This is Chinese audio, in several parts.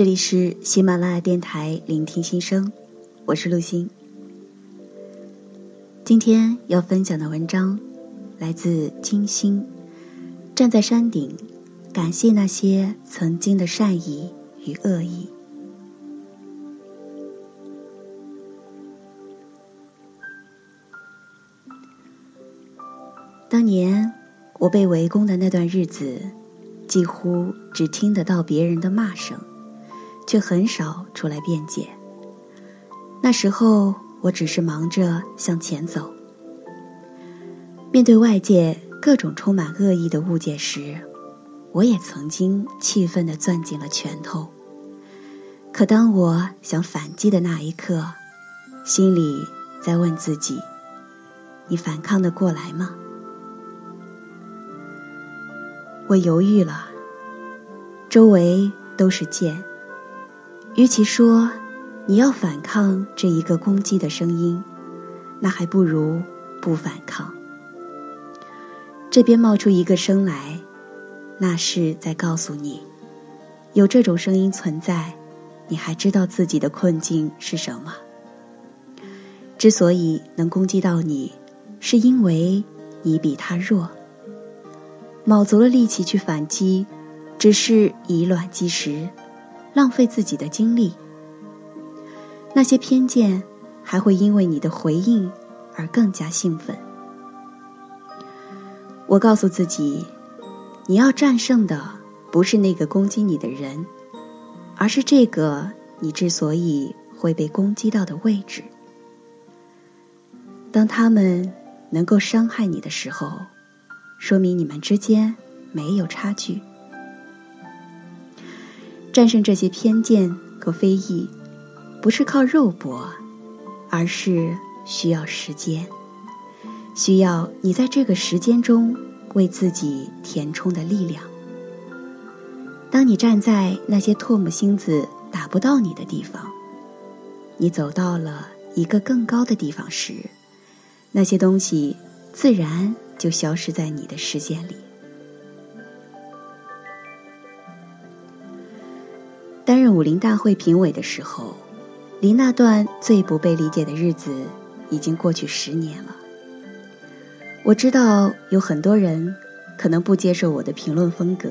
这里是喜马拉雅电台，聆听心声，我是陆欣。今天要分享的文章来自金星。站在山顶，感谢那些曾经的善意与恶意。当年我被围攻的那段日子，几乎只听得到别人的骂声。却很少出来辩解。那时候，我只是忙着向前走。面对外界各种充满恶意的误解时，我也曾经气愤地攥紧了拳头。可当我想反击的那一刻，心里在问自己：你反抗得过来吗？我犹豫了。周围都是剑。与其说你要反抗这一个攻击的声音，那还不如不反抗。这边冒出一个声来，那是在告诉你，有这种声音存在，你还知道自己的困境是什么。之所以能攻击到你，是因为你比他弱。卯足了力气去反击，只是以卵击石。浪费自己的精力，那些偏见还会因为你的回应而更加兴奋。我告诉自己，你要战胜的不是那个攻击你的人，而是这个你之所以会被攻击到的位置。当他们能够伤害你的时候，说明你们之间没有差距。战胜这些偏见和非议，不是靠肉搏，而是需要时间，需要你在这个时间中为自己填充的力量。当你站在那些唾沫星子打不到你的地方，你走到了一个更高的地方时，那些东西自然就消失在你的视线里。担任武林大会评委的时候，离那段最不被理解的日子已经过去十年了。我知道有很多人可能不接受我的评论风格，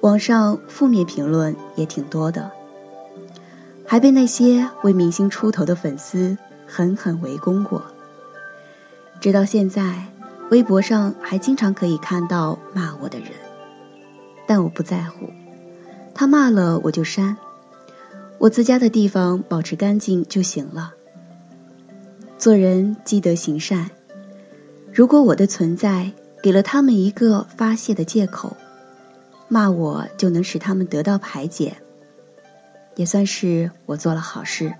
网上负面评论也挺多的，还被那些为明星出头的粉丝狠狠围攻过。直到现在，微博上还经常可以看到骂我的人，但我不在乎。他骂了我就删，我自家的地方保持干净就行了。做人积德行善，如果我的存在给了他们一个发泄的借口，骂我就能使他们得到排解，也算是我做了好事。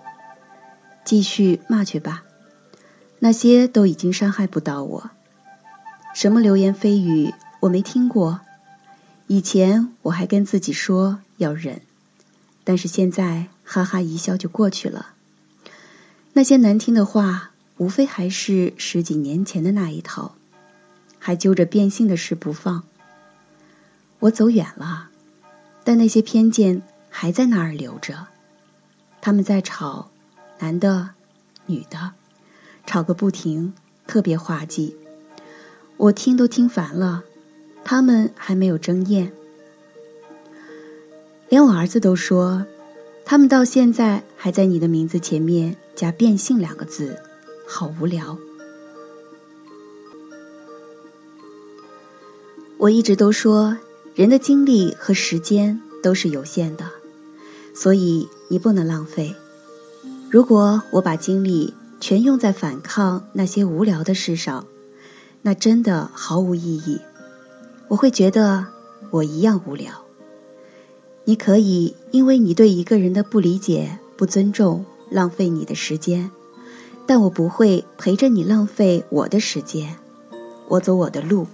继续骂去吧，那些都已经伤害不到我。什么流言蜚语我没听过，以前我还跟自己说。要忍，但是现在哈哈一笑就过去了。那些难听的话，无非还是十几年前的那一套，还揪着变性的事不放。我走远了，但那些偏见还在那儿留着。他们在吵，男的、女的，吵个不停，特别滑稽。我听都听烦了，他们还没有争艳。连我儿子都说，他们到现在还在你的名字前面加“变性”两个字，好无聊。我一直都说，人的精力和时间都是有限的，所以你不能浪费。如果我把精力全用在反抗那些无聊的事上，那真的毫无意义。我会觉得我一样无聊。你可以因为你对一个人的不理解、不尊重，浪费你的时间，但我不会陪着你浪费我的时间。我走我的路。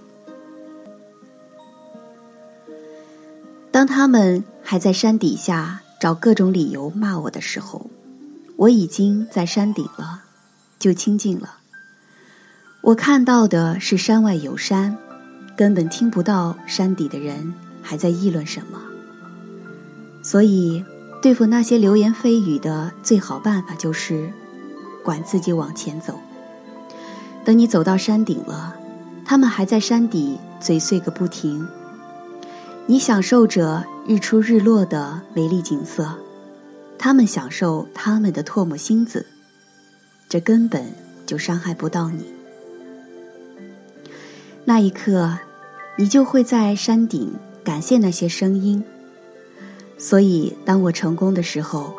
当他们还在山底下找各种理由骂我的时候，我已经在山顶了，就清静了。我看到的是山外有山，根本听不到山底的人还在议论什么。所以，对付那些流言蜚语的最好办法就是管自己往前走。等你走到山顶了，他们还在山底嘴碎个不停。你享受着日出日落的美丽景色，他们享受他们的唾沫星子，这根本就伤害不到你。那一刻，你就会在山顶感谢那些声音。所以，当我成功的时候，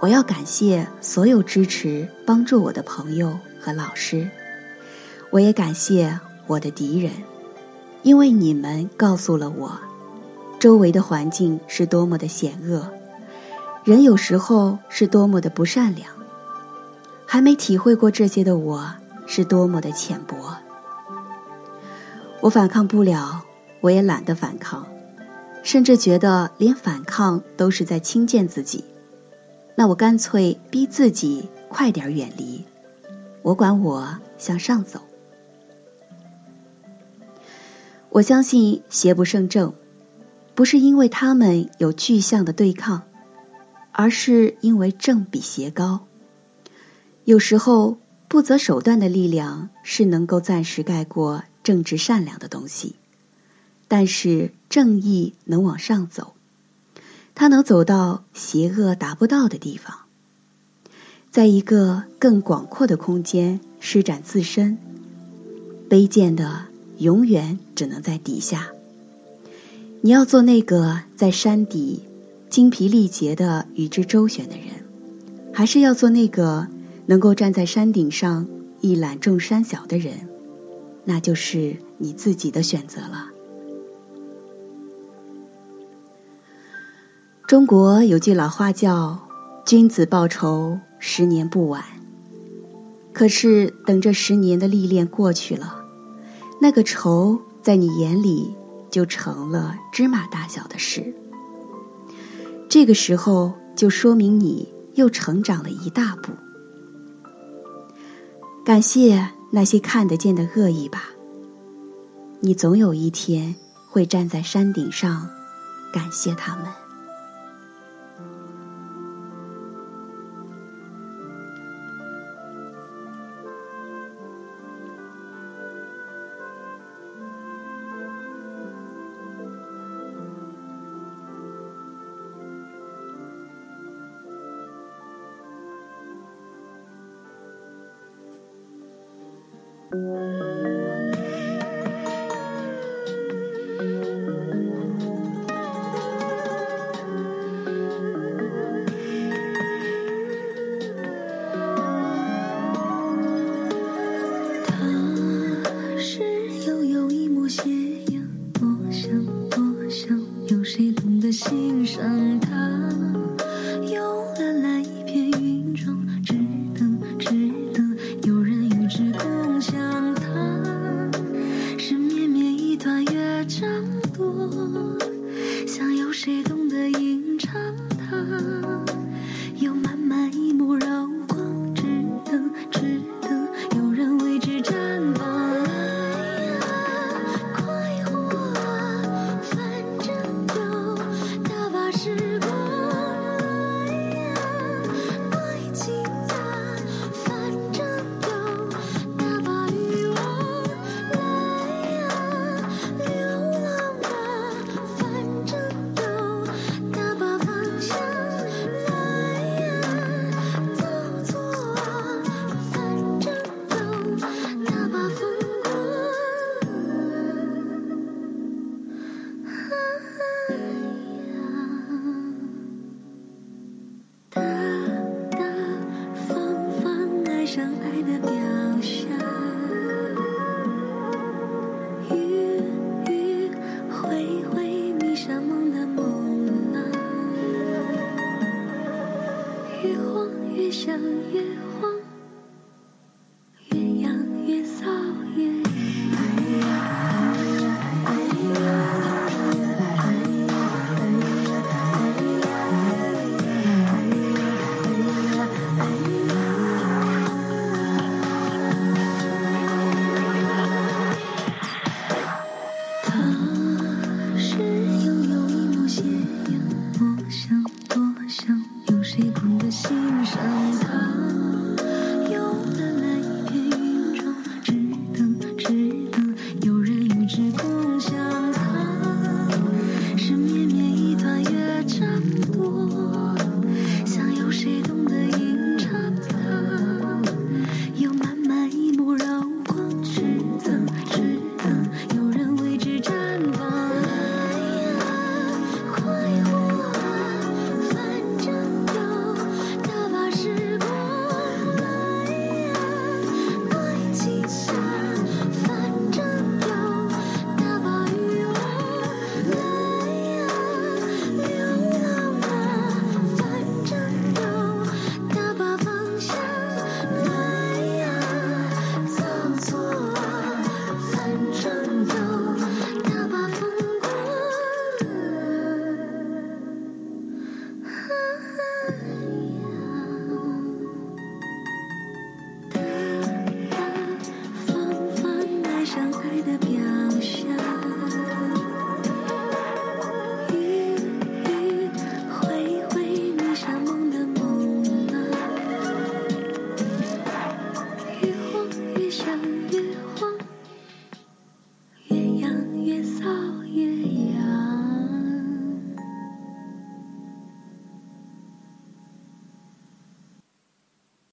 我要感谢所有支持、帮助我的朋友和老师。我也感谢我的敌人，因为你们告诉了我，周围的环境是多么的险恶，人有时候是多么的不善良。还没体会过这些的我，是多么的浅薄。我反抗不了，我也懒得反抗。甚至觉得连反抗都是在轻贱自己，那我干脆逼自己快点远离。我管我向上走。我相信邪不胜正，不是因为他们有具象的对抗，而是因为正比邪高。有时候不择手段的力量是能够暂时盖过正直善良的东西。但是正义能往上走，它能走到邪恶达不到的地方，在一个更广阔的空间施展自身。卑贱的永远只能在底下。你要做那个在山底精疲力竭的与之周旋的人，还是要做那个能够站在山顶上一览众山小的人？那就是你自己的选择了。中国有句老话叫“君子报仇，十年不晚”。可是等这十年的历练过去了，那个仇在你眼里就成了芝麻大小的事。这个时候就说明你又成长了一大步。感谢那些看得见的恶意吧，你总有一天会站在山顶上，感谢他们。想